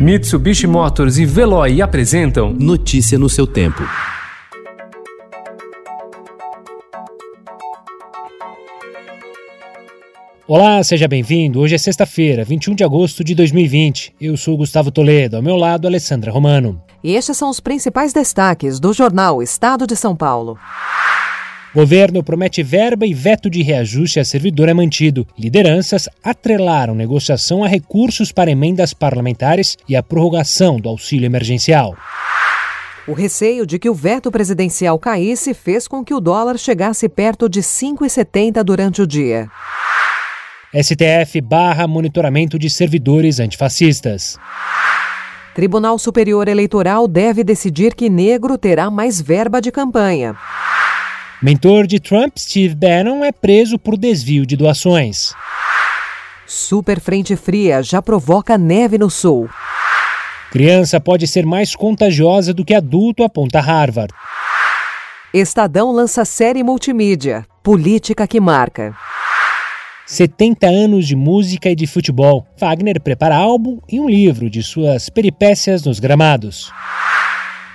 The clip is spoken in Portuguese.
Mitsubishi Motors e Veloy apresentam Notícia no seu tempo. Olá, seja bem-vindo. Hoje é sexta-feira, 21 de agosto de 2020. Eu sou Gustavo Toledo, ao meu lado, Alessandra Romano. E estes são os principais destaques do jornal Estado de São Paulo. Governo promete verba e veto de reajuste a servidor é mantido. Lideranças atrelaram negociação a recursos para emendas parlamentares e a prorrogação do auxílio emergencial. O receio de que o veto presidencial caísse fez com que o dólar chegasse perto de 5,70 durante o dia. STF barra monitoramento de servidores antifascistas. Tribunal Superior Eleitoral deve decidir que negro terá mais verba de campanha. Mentor de Trump, Steve Bannon, é preso por desvio de doações. Super frente fria já provoca neve no sul. Criança pode ser mais contagiosa do que adulto, aponta Harvard. Estadão lança série multimídia, Política que Marca. 70 anos de música e de futebol. Wagner prepara álbum e um livro de suas peripécias nos gramados.